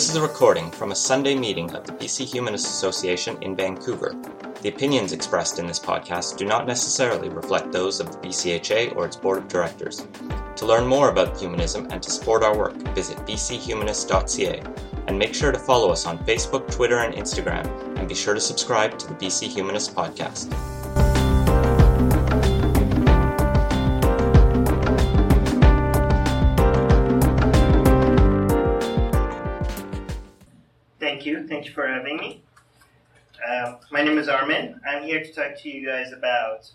This is a recording from a Sunday meeting of the BC Humanist Association in Vancouver. The opinions expressed in this podcast do not necessarily reflect those of the BCHA or its board of directors. To learn more about humanism and to support our work, visit bchumanist.ca and make sure to follow us on Facebook, Twitter, and Instagram, and be sure to subscribe to the BC Humanist podcast. Thank you. For having me. Um, my name is Armin. I'm here to talk to you guys about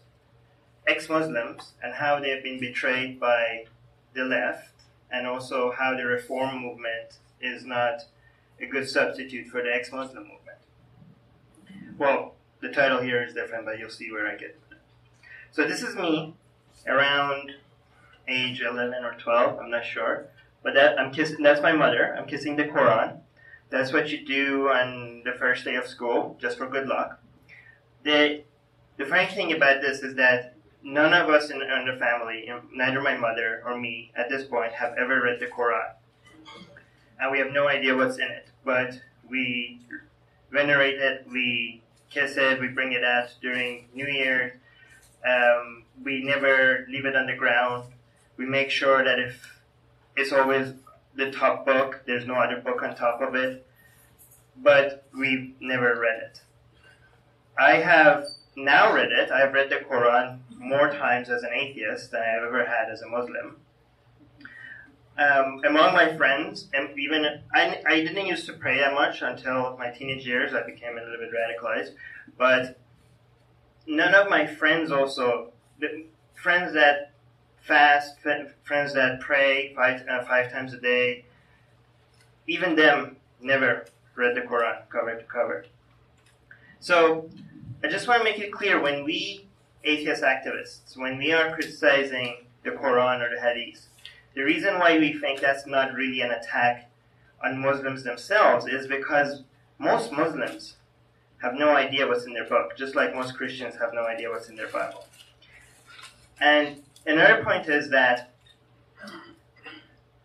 ex Muslims and how they have been betrayed by the left, and also how the reform movement is not a good substitute for the ex Muslim movement. Well, the title here is different, but you'll see where I get. So, this is me around age 11 or 12, I'm not sure. But that, I'm kissing, that's my mother. I'm kissing the Quran. That's what you do on the first day of school, just for good luck. The, the funny thing about this is that none of us in, in the family, neither my mother or me at this point, have ever read the Quran. And we have no idea what's in it. But we venerate it, we kiss it, we bring it out during New Year. Um, we never leave it on the ground. We make sure that if it's always the top book. There's no other book on top of it. But we've never read it. I have now read it. I've read the Quran more times as an atheist than I've ever had as a Muslim. Um, among my friends, and even I, I didn't used to pray that much until my teenage years. I became a little bit radicalized, but none of my friends also, the friends that fast, friends that pray five, uh, five times a day, even them never read the Quran cover to cover. So I just want to make it clear when we, atheist activists, when we are criticizing the Quran or the Hadith, the reason why we think that's not really an attack on Muslims themselves is because most Muslims have no idea what's in their book, just like most Christians have no idea what's in their Bible. And Another point is that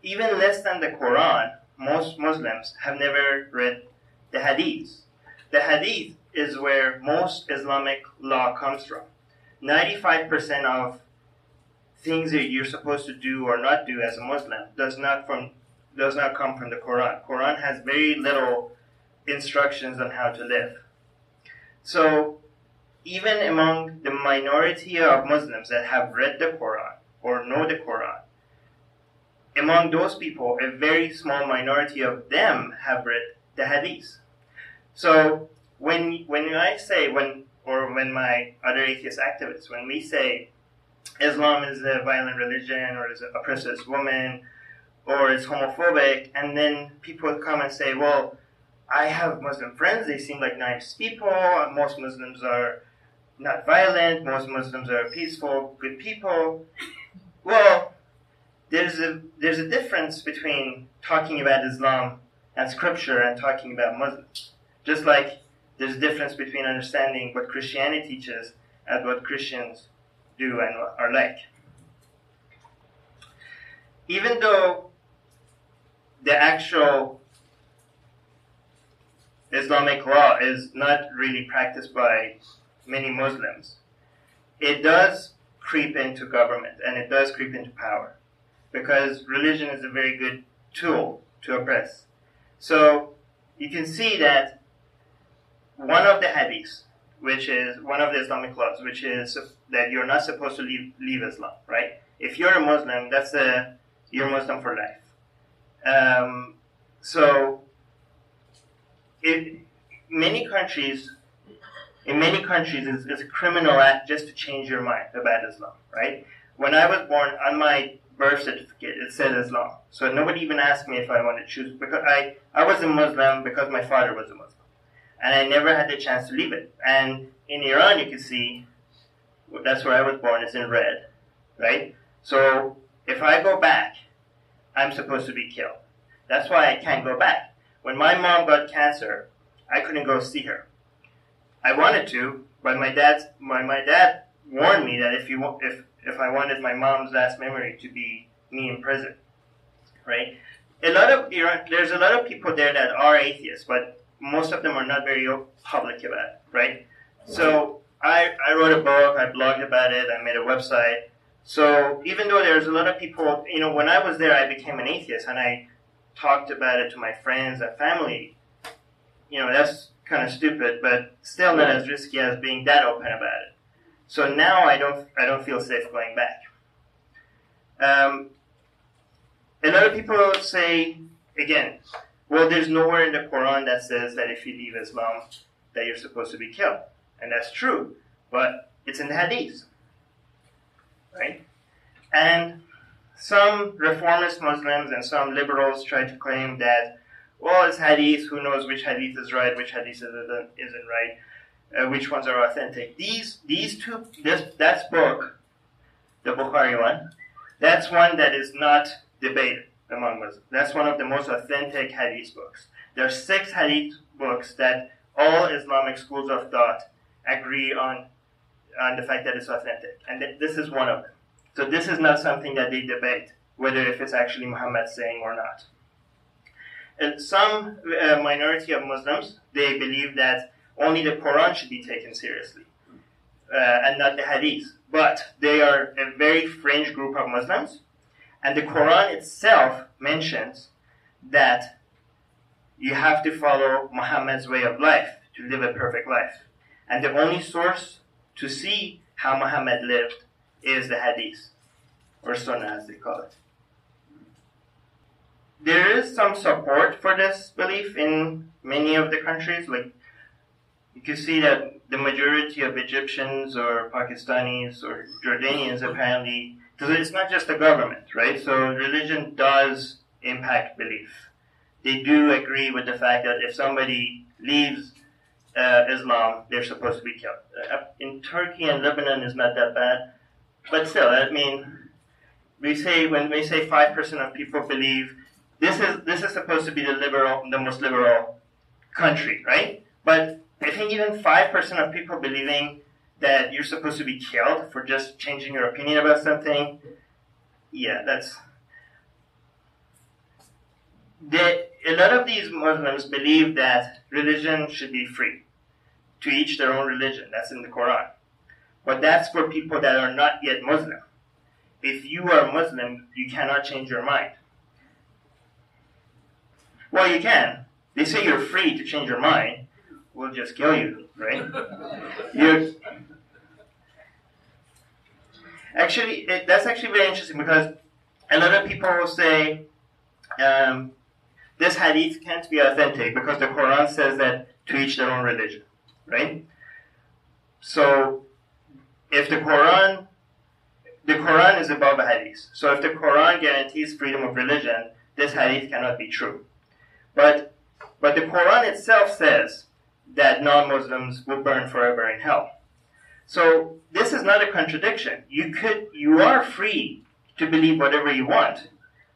even less than the Quran, most Muslims have never read the Hadith. The Hadith is where most Islamic law comes from. 95% of things that you're supposed to do or not do as a Muslim does not from does not come from the Quran. Quran has very little instructions on how to live. So even among the minority of Muslims that have read the Quran or know the Quran, among those people, a very small minority of them have read the Hadith. So when when I say when or when my other atheist activists when we say Islam is a violent religion or is oppresses women or is homophobic, and then people come and say, well, I have Muslim friends. They seem like nice people. Most Muslims are not violent, most Muslims are peaceful, good people. Well, there's a there's a difference between talking about Islam and scripture and talking about Muslims. Just like there's a difference between understanding what Christianity teaches and what Christians do and are like. Even though the actual Islamic law is not really practiced by many Muslims, it does creep into government and it does creep into power because religion is a very good tool to oppress. So you can see that one of the hadiths, which is one of the Islamic laws, which is that you're not supposed to leave, leave Islam, right? If you're a Muslim, that's a you're Muslim for life. Um, so, in many countries in many countries it's, it's, a criminal act just to change your mind about Islam, right? When I was born, on my birth certificate, it said Islam. So nobody even asked me if I wanted to choose because I, I was a Muslim because my father was a Muslim. And I never had the chance to leave it. And in Iran, you can see, that's where I was born, it's in red, right? So if I go back, I'm supposed to be killed. That's why I can't go back. When my mom got cancer, I couldn't go see her I wanted to, but my dad, my, my dad warned me that if you if if I wanted my mom's last memory to be me in prison, right? a lot of there's a lot of people there that are atheists, but most of them are not very public about it, right? So I, I wrote a book, I blogged about it, I made a website. So even though there's a lot of people, you know, when I was there, I became an atheist and I talked about it to my friends and family. You know, that's kind of stupid, but still not as risky as being that open about it. So now I don't, I don't feel safe going back. Um, a lot of people say, again, well, there's nowhere in the Quran that says that if you leave Islam, that you're supposed to be killed. And that's true, but it's in the Hadith. Right? And some reformist Muslims and some liberals try to claim that, well, it's Hadith, who knows which Hadith is right, which Hadith isn't, right, uh, which ones are authentic. These, these two, this, that's book, the Bukhari one, that's one that is not debated among Muslims. That's one of the most authentic hadith books. There are six hadith books that all Islamic schools of thought agree on, on the fact that it's authentic. And th- this is one of them. So this is not something that they debate, whether if it's actually Muhammad saying or not. Some uh, minority of Muslims, they believe that only the Quran should be taken seriously, uh, and not the Hadith. But they are a very fringe group of Muslims, and the Quran itself mentions that you have to follow Muhammad's way of life to live a perfect life. And the only source to see how Muhammad lived is the Hadith, or Sunnah as they call it. There is some support for this belief in many of the countries. Like you can see that the majority of Egyptians or Pakistanis or Jordanians apparently because it's not just the government, right? So religion does impact belief. They do agree with the fact that if somebody leaves uh, Islam, they're supposed to be killed. Uh, in Turkey and Lebanon is not that bad, but still, I mean, we say when we say five percent of people believe this is this is supposed to be the liberal, the most liberal country, right? But I think even five percent of people believing that you're supposed to be killed for just changing your opinion about something, yeah, that's. The, a lot of these Muslims believe that religion should be free, to each their own religion. That's in the Quran. But that's for people that are not yet Muslim. If you are Muslim, you cannot change your mind. Well, you can. They say you're free to change your mind. We'll just kill you, right? You're, Actually, it, that's actually very interesting because a lot of people will say um, this hadith can't be authentic because the Quran says that to each their own religion, right? So, if the Quran, the Quran is above the hadith. So, if the Quran guarantees freedom of religion, this hadith cannot be true. But, but the Quran itself says that non-Muslims will burn forever in hell. So this is not a contradiction. You could, you are free to believe whatever you want,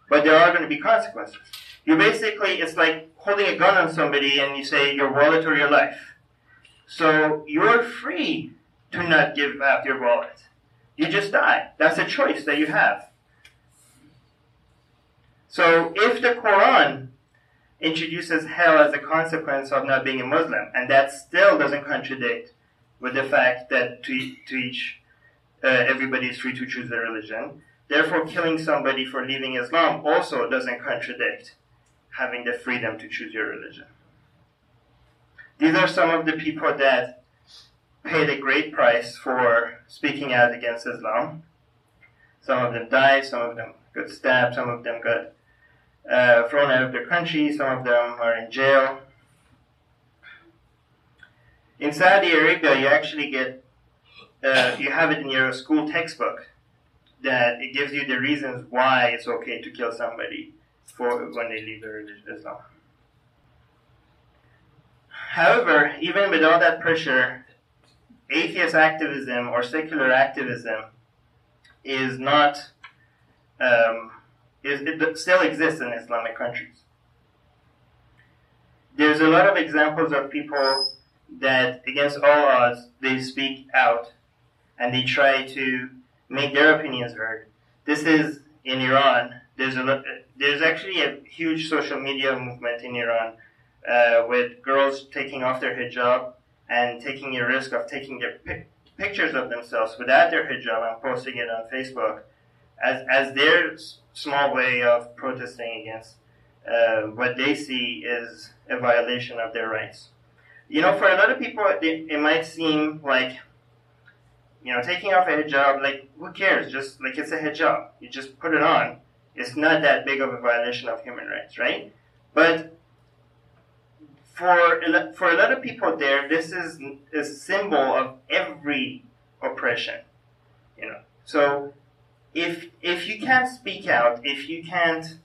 but there are going to be consequences. You basically, it's like holding a gun on somebody and you say your wallet or your life. So you're free to not give up your wallet. You just die. That's a choice that you have. So if the Quran introduces hell as a consequence of not being a Muslim, and that still doesn't contradict with the fact that to, to each, uh, everybody is free to choose their religion. Therefore, killing somebody for leaving Islam also doesn't contradict having the freedom to choose your religion. These are some of the people that paid a great price for speaking out against Islam. Some of them died, some of them got stabbed, some of them got uh, thrown out of their country, some of them are in jail. In Saudi Arabia, you actually get, uh, you have it in your school textbook that it gives you the reasons why it's okay to kill somebody for when they leave their religion, Islam. However, even with all that pressure, atheist activism or secular activism is not, um, is, it still exists in Islamic countries. There's a lot of examples of people that against all odds they speak out and they try to make their opinions heard. This is in Iran there's a there's actually a huge social media movement in Iran uh, with girls taking off their hijab and taking a risk of taking their pic- pictures of themselves without their hijab and posting it on Facebook as as their small way of protesting against uh, what they see is a violation of their rights. You know, for a lot of people, it, it might seem like you know, taking off a hijab, like, who cares? Just like it's a hijab. You just put it on. It's not that big of a violation of human rights, right? But for for a lot of people there, this is a symbol of every oppression. You know, so if if you can't speak out, if you can't,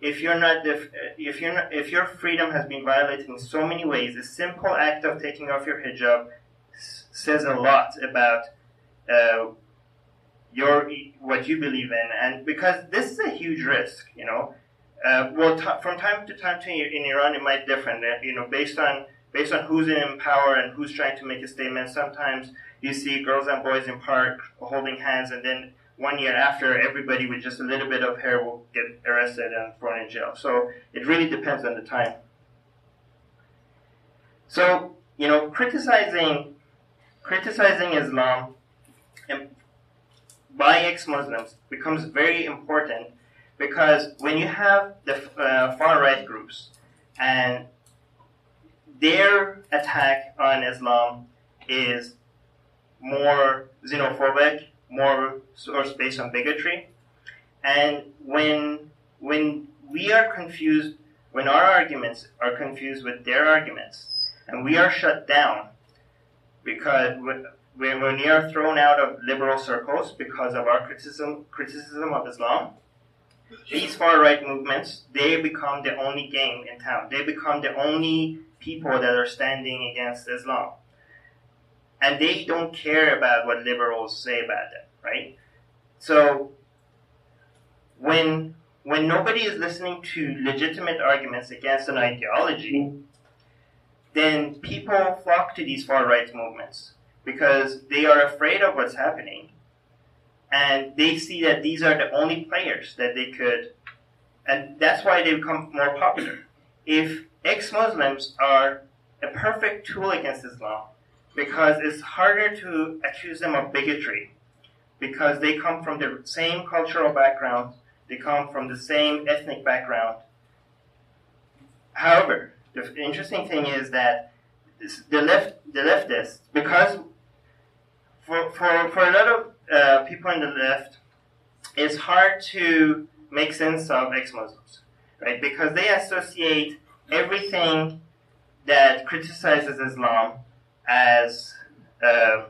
if you're not, if you're not, if your freedom has been violated in so many ways, a simple act of taking off your hijab says a lot about uh, your what you believe in, and because this is a huge risk, you know. Uh, well, t- from time to time to in Iran, it might differ, uh, you know, based on based on who's in power and who's trying to make a statement. Sometimes you see girls and boys in park holding hands, and then one year after, everybody with just a little bit of hair will get arrested and thrown in jail. So it really depends on the time. So you know, criticizing criticizing Islam by ex-Muslims becomes very important because when you have the uh, far-right groups and their attack on Islam is more xenophobic, more source based on bigotry, and when when we are confused, when our arguments are confused with their arguments, and we are shut down because when, when we are thrown out of liberal circles because of our criticism criticism of Islam, these far right movements they become the only game in town. They become the only people that are standing against Islam, and they don't care about what liberals say about them, right? So when when nobody is listening to legitimate arguments against an ideology, then people flock to these far right movements because they are afraid of what's happening and they see that these are the only players that they could and that's why they become more popular if ex-muslims are a perfect tool against islam because it's harder to accuse them of bigotry because they come from the same cultural background they come from the same ethnic background however the interesting thing is that the left the leftists because for, for, for a lot of uh, people on the left, it's hard to make sense of ex-Muslims, right? Because they associate everything that criticizes Islam as uh,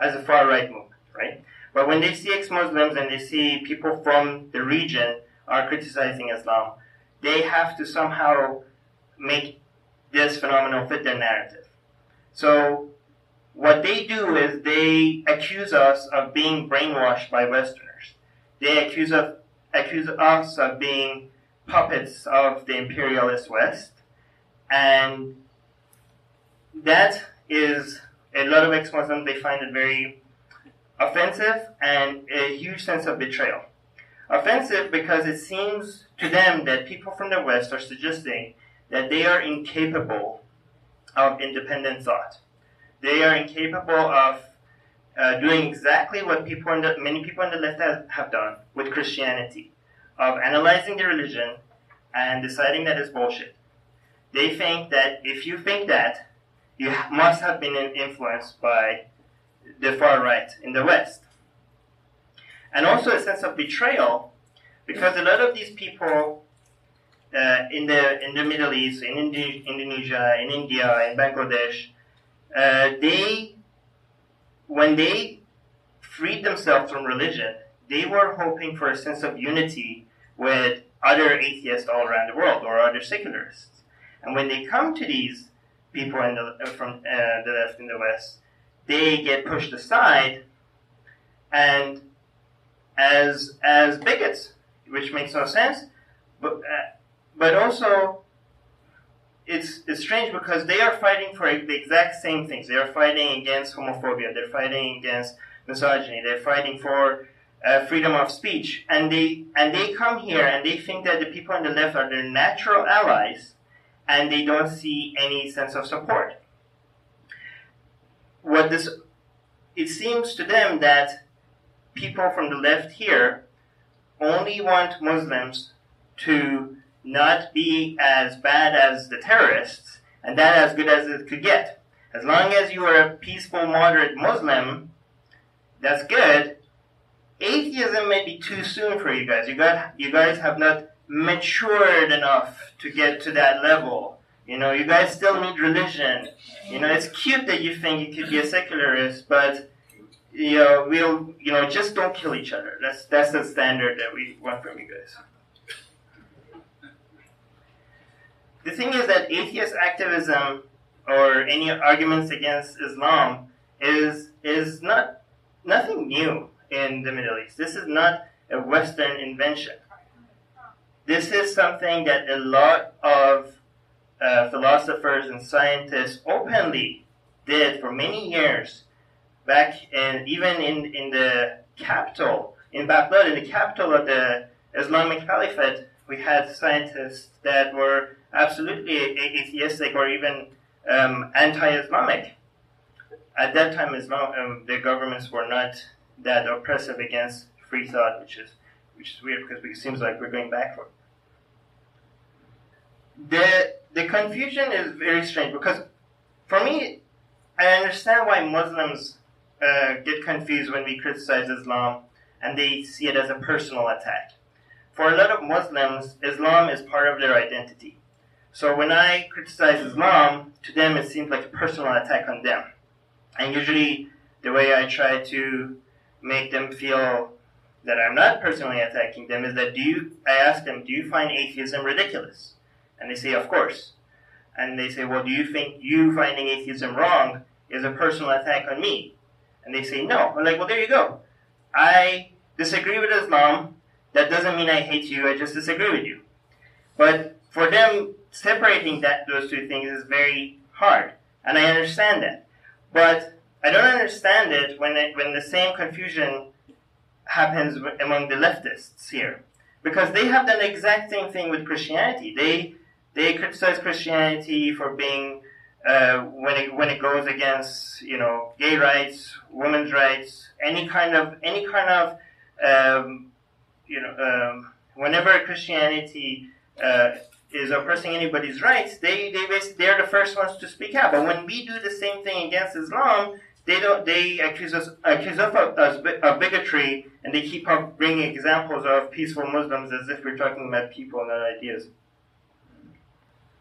as a far right movement, right? But when they see ex-Muslims and they see people from the region are criticizing Islam, they have to somehow make this phenomenon fit their narrative. So what they do is they accuse us of being brainwashed by Westerners. They accuse of accuse us of being puppets of the imperialist West, and that is a lot of ex-Muslims. They find it very offensive and a huge sense of betrayal. Offensive because it seems to them that people from the West are suggesting that they are incapable of independent thought they are incapable of uh, doing exactly what people the, many people on the left have, have done with Christianity, of analyzing the religion and deciding that it's bullshit. They think that if you think that, you must have been influenced by the far right in the West. And also a sense of betrayal, because a lot of these people uh, in the in the Middle East, in Indi- Indonesia, in India, in Bangladesh, uh, they, when they freed themselves from religion, they were hoping for a sense of unity with other atheists all around the world or other secularists. And when they come to these people in the, uh, from uh, the left in the West, they get pushed aside and as as bigots, which makes no sense. But uh, but also it's, it's strange because they are fighting for the exact same things. They are fighting against homophobia. They're fighting against misogyny. They're fighting for uh, freedom of speech, and they and they come here and they think that the people on the left are their natural allies, and they don't see any sense of support. What this it seems to them that people from the left here only want Muslims to not be as bad as the terrorists, and that as good as it could get. As long as you are a peaceful, moderate Muslim, that's good. Atheism may be too soon for you guys. You got, you guys have not matured enough to get to that level. You know, you guys still need religion. You know, it's cute that you think you could be a secularist, but you know, we'll, you know, just don't kill each other. That's that's the standard that we want from you guys. The thing is that atheist activism or any arguments against Islam is is not nothing new in the Middle East. This is not a Western invention. This is something that a lot of uh, philosophers and scientists openly did for many years back and even in, in the capital, in Baghdad, in the capital of the Islamic Caliphate, we had scientists that were absolutely atheistic or even um, anti-Islamic. At that time, Islam, um, the governments were not that oppressive against free thought, which is which is weird because it seems like we're going backward. The the confusion is very strange because, for me, I understand why Muslims uh, get confused when we criticize Islam and they see it as a personal attack. For a lot of Muslims, Islam is part of their identity. So when I criticize Islam, to them it seems like a personal attack on them. And usually the way I try to make them feel that I'm not personally attacking them is that do you, I ask them, do you find atheism ridiculous? And they say, of course. And they say, well, do you think you finding atheism wrong is a personal attack on me? And they say, no. I'm like, well, there you go. I disagree with Islam. That doesn't mean I hate you. I just disagree with you. But for them, separating that those two things is very hard, and I understand that. But I don't understand it when it, when the same confusion happens among the leftists here, because they have done the exact same thing with Christianity. They they criticize Christianity for being uh, when it when it goes against you know gay rights, women's rights, any kind of any kind of um, you know um, whenever Christianity uh, is oppressing anybody's rights, they they they're the first ones to speak out. But when we do the same thing against Islam, they don't they accuse us accuse us of, of bigotry, and they keep on bringing examples of peaceful Muslims as if we're talking about people, and not ideas.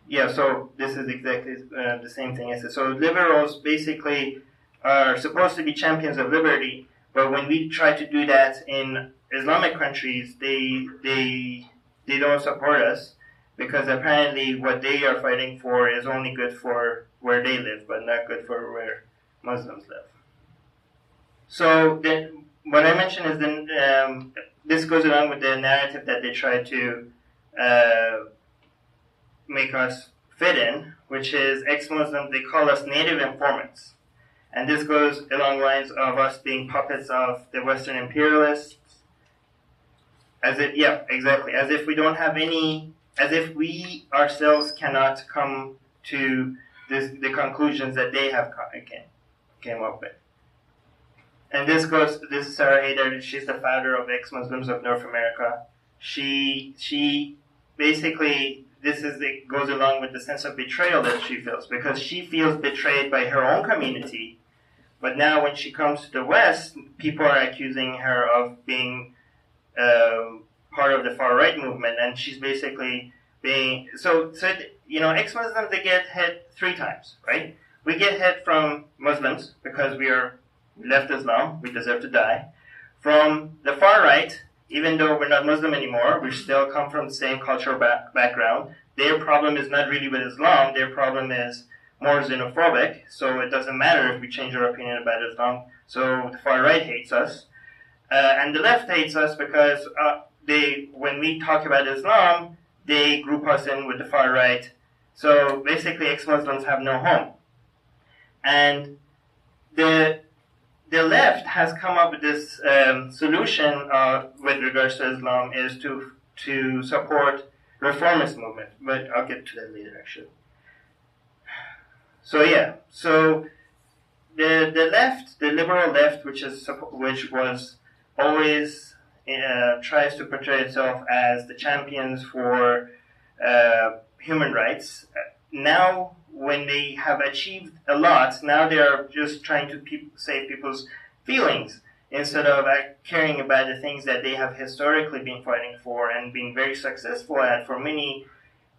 Yeah, so this is exactly uh, the same thing I said. So liberals basically are supposed to be champions of liberty, but when we try to do that in Islamic countries, they they they don't support us because apparently what they are fighting for is only good for where they live, but not good for where Muslims live. So then, what I mentioned is then um, this goes along with the narrative that they try to uh, make us fit in, which is ex-Muslims. They call us native informants, and this goes along lines of us being puppets of the Western imperialists. As if, yeah, exactly. As if we don't have any as if we ourselves cannot come to this, the conclusions that they have come, came, came up with. And this goes, this is Sarah Haider, she's the founder of Ex-Muslims of North America. She, she basically, this is, it goes along with the sense of betrayal that she feels, because she feels betrayed by her own community. But now when she comes to the West, people are accusing her of being, uh, part of the far right movement, and she's basically being so. So you know, ex-Muslims they get hit three times, right? We get hit from Muslims because we are left Islam, we deserve to die. From the far right, even though we're not Muslim anymore, we still come from the same cultural back- background. Their problem is not really with Islam. Their problem is more xenophobic. So it doesn't matter if we change our opinion about Islam. So the far right hates us, uh, and the left hates us because uh, they, when we talk about Islam, they group us in with the far right. So basically, ex-Muslims have no home. And the the left has come up with this um, solution uh, with regards to Islam is to to support reformist movement, but I'll get to that later actually. So yeah, so the the left, the liberal left, which is which was always uh, tries to portray itself as the champions for uh, human rights. Now, when they have achieved a lot, now they are just trying to pe- save people's feelings instead of uh, caring about the things that they have historically been fighting for and been very successful at for many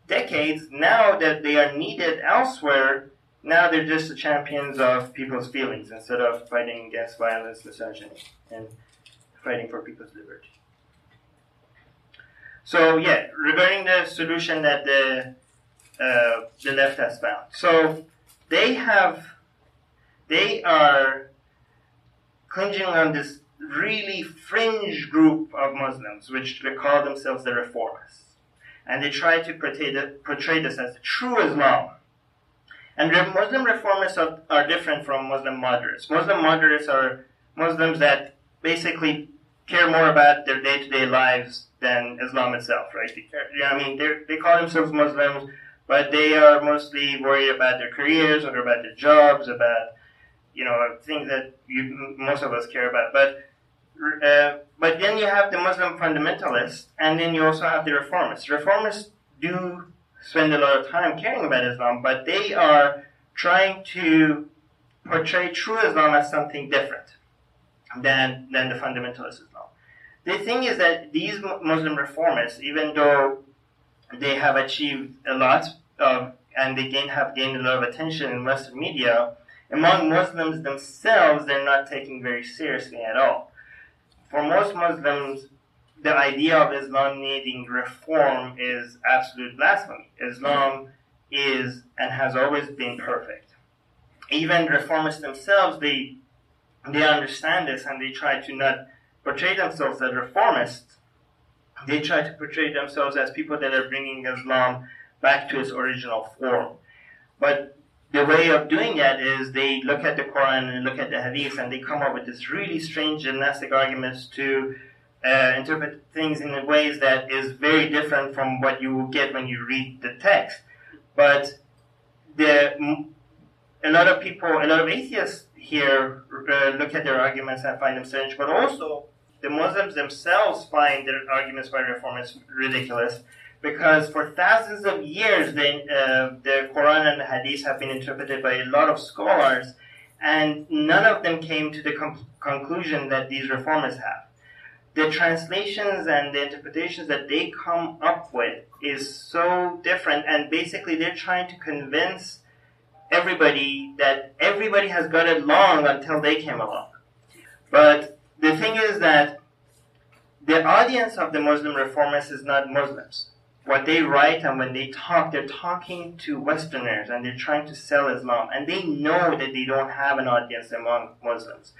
decades. Now that they are needed elsewhere, now they're just the champions of people's feelings instead of fighting against violence, misogyny, and fighting for people's liberty. So yeah, regarding the solution that the uh, the left has found, so they have they are clinging on this really fringe group of Muslims, which they call themselves the reformists, and they try to portray, the, portray this as true Islam. And Muslim reformists are, are different from Muslim moderates. Muslim moderates are Muslims that basically care more about their day-to-day lives than Islam itself, right? They, I mean, they call themselves Muslims, but they are mostly worried about their careers or about their jobs, about you know things that you, most of us care about. But uh, but then you have the Muslim fundamentalists, and then you also have the reformists. Reformists do spend a lot of time caring about Islam, but they are trying to portray true Islam as something different than than the fundamentalist Islam. The thing is that these Muslim reformists, even though they have achieved a lot of, and they gain, have gained a lot of attention in Western media, among Muslims themselves, they're not taken very seriously at all. For most Muslims, the idea of Islam needing reform is absolute blasphemy. Islam is and has always been perfect. Even reformists themselves, they they understand this and they try to not portray themselves as reformists. They try to portray themselves as people that are bringing Islam back to its original form. But the way of doing that is they look at the Quran and look at the Hadith and they come up with this really strange gymnastic arguments to uh, interpret things in ways that is very different from what you will get when you read the text. But the a lot of people, a lot of atheists here uh, look at their arguments and find them strange, but also the Muslims themselves find their arguments by reformists ridiculous because for thousands of years the, uh, the Quran and the Hadith have been interpreted by a lot of scholars and none of them came to the com- conclusion that these reformers have. The translations and the interpretations that they come up with is so different and basically they're trying to convince everybody that everybody has got it long until they came along. But the thing is that the audience of the Muslim reformers is not Muslims. What they write and when they talk, they're talking to Westerners and they're trying to sell Islam. And they know that they don't have an audience among Muslims.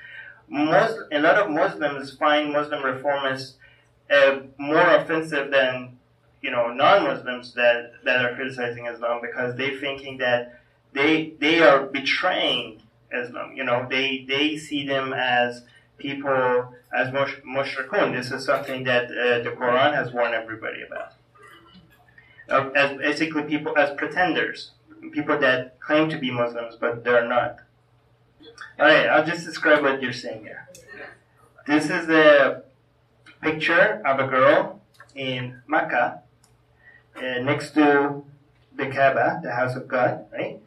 Muslim, a lot of Muslims find Muslim reformists uh, more offensive than you know non-Muslims that, that are criticizing Islam because they're thinking that they they are betraying Islam. You know, they they see them as people as mush, mushrikun. This is something that uh, the Quran has warned everybody about. As basically people as pretenders, people that claim to be Muslims but they're not. All right, I'll just describe what you're saying here. This is a picture of a girl in Mecca uh, next to the Kaaba, the house of God, right?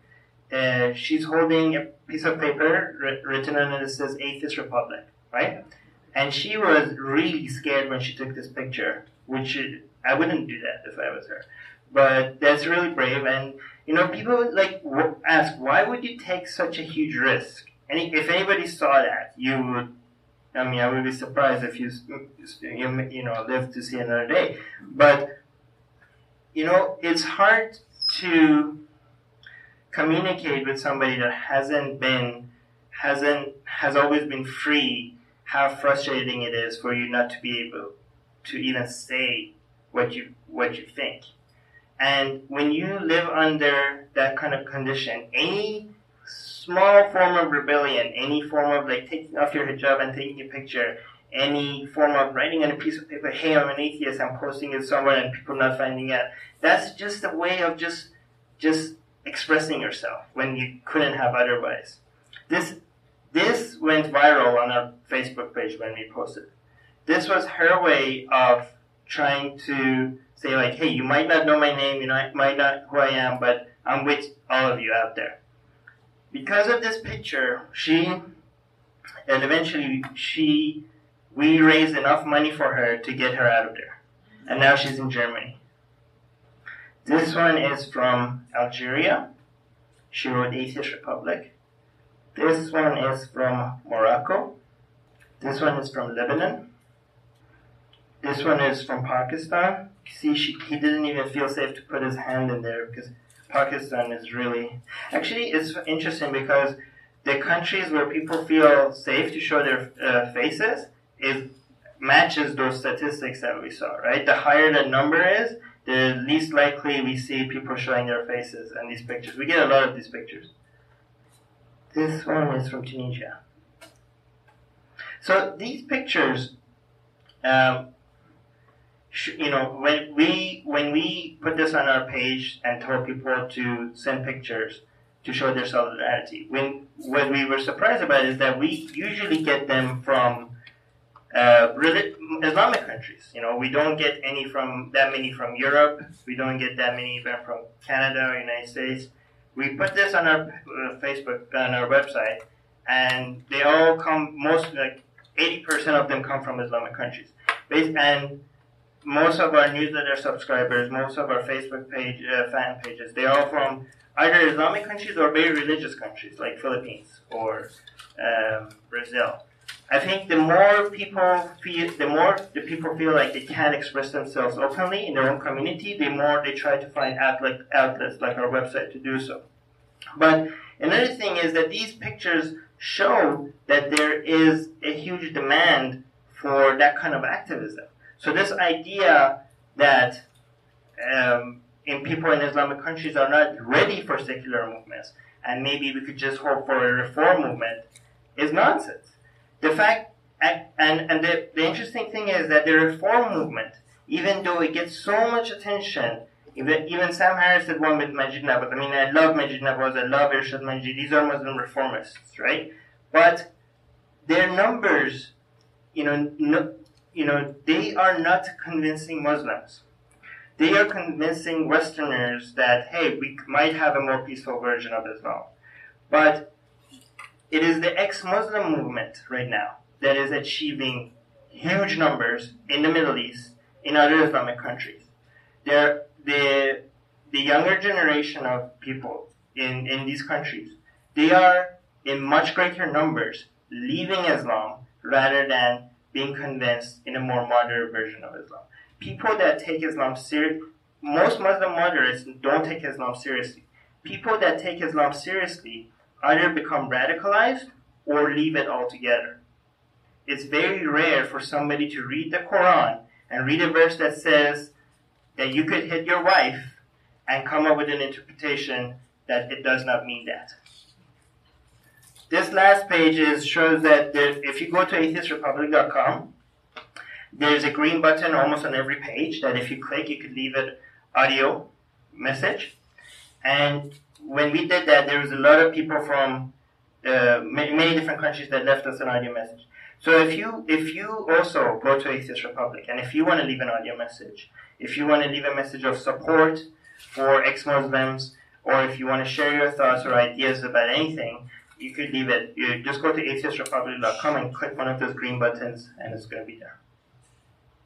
Uh, she's holding a piece of paper written on it that says Atheist Republic right? And she was really scared when she took this picture, which I wouldn't do that if I was her. But that's really brave. And, you know, people like ask, why would you take such a huge risk? And if anybody saw that, you would, I mean, I would be surprised if you, you know, live to see another day. But, you know, it's hard to communicate with somebody that hasn't been, hasn't, has always been free how frustrating it is for you not to be able to even say what you what you think. And when you live under that kind of condition, any small form of rebellion, any form of like taking off your hijab and taking a picture, any form of writing on a piece of paper, hey, I'm an atheist, I'm posting it somewhere and people not finding out. That's just a way of just just expressing yourself when you couldn't have otherwise. This this went viral on our Facebook page when we posted. This was her way of trying to say like, hey, you might not know my name, you know, might not who I am, but I'm with all of you out there. Because of this picture, she and eventually she we raised enough money for her to get her out of there. And now she's in Germany. This one is from Algeria. She wrote Atheist Republic. This one is from Morocco. This one is from Lebanon. This one is from Pakistan. See, she, he didn't even feel safe to put his hand in there because Pakistan is really. Actually, it's interesting because the countries where people feel safe to show their uh, faces is matches those statistics that we saw, right? The higher the number is, the least likely we see people showing their faces in these pictures. We get a lot of these pictures. This one is from Tunisia. So these pictures, um, you know, when we when we put this on our page and told people to send pictures to show their solidarity, when what we were surprised about is that we usually get them from uh, Islamic countries. You know, we don't get any from that many from Europe. We don't get that many even from Canada or United States. We put this on our uh, Facebook on our website, and they all come. Most like eighty percent of them come from Islamic countries. And most of our newsletter subscribers, most of our Facebook page uh, fan pages, they're all from either Islamic countries or very religious countries like Philippines or um, Brazil. I think the more people feel, the more the people feel like they can't express themselves openly in their own community, the more they try to find outlet, outlets like our website to do so. But another thing is that these pictures show that there is a huge demand for that kind of activism. So this idea that um, in people in Islamic countries are not ready for secular movements, and maybe we could just hope for a reform movement, is nonsense. The fact, and, and the, the interesting thing is that the reform movement, even though it gets so much attention, even, even Sam Harris did one with Maajid Nawaz. I mean, I love Maajid Nawaz, I love Irshad Manji. These are Muslim reformists, right? But their numbers, you know, no, you know, they are not convincing Muslims. They are convincing Westerners that, hey, we might have a more peaceful version of Islam. But it is the ex-Muslim movement right now that is achieving huge numbers in the Middle East, in other Islamic countries. They're, the, the younger generation of people in, in these countries, they are in much greater numbers leaving Islam rather than being convinced in a more moderate version of Islam. People that take Islam seriously, most Muslim moderates don't take Islam seriously. People that take Islam seriously either become radicalized or leave it altogether. It's very rare for somebody to read the Quran and read a verse that says that you could hit your wife and come up with an interpretation that it does not mean that. This last page is, shows that there, if you go to atheistrepublic.com, there's a green button almost on every page that if you click, you could leave an audio message. And when we did that, there was a lot of people from uh, many, many, different countries that left us an audio message. So if you if you also go to Atheist Republic and if you want to leave an audio message, if you want to leave a message of support for ex-Muslims, or if you want to share your thoughts or ideas about anything, you could leave it. You just go to atheistrepublic.com and click one of those green buttons, and it's going to be there.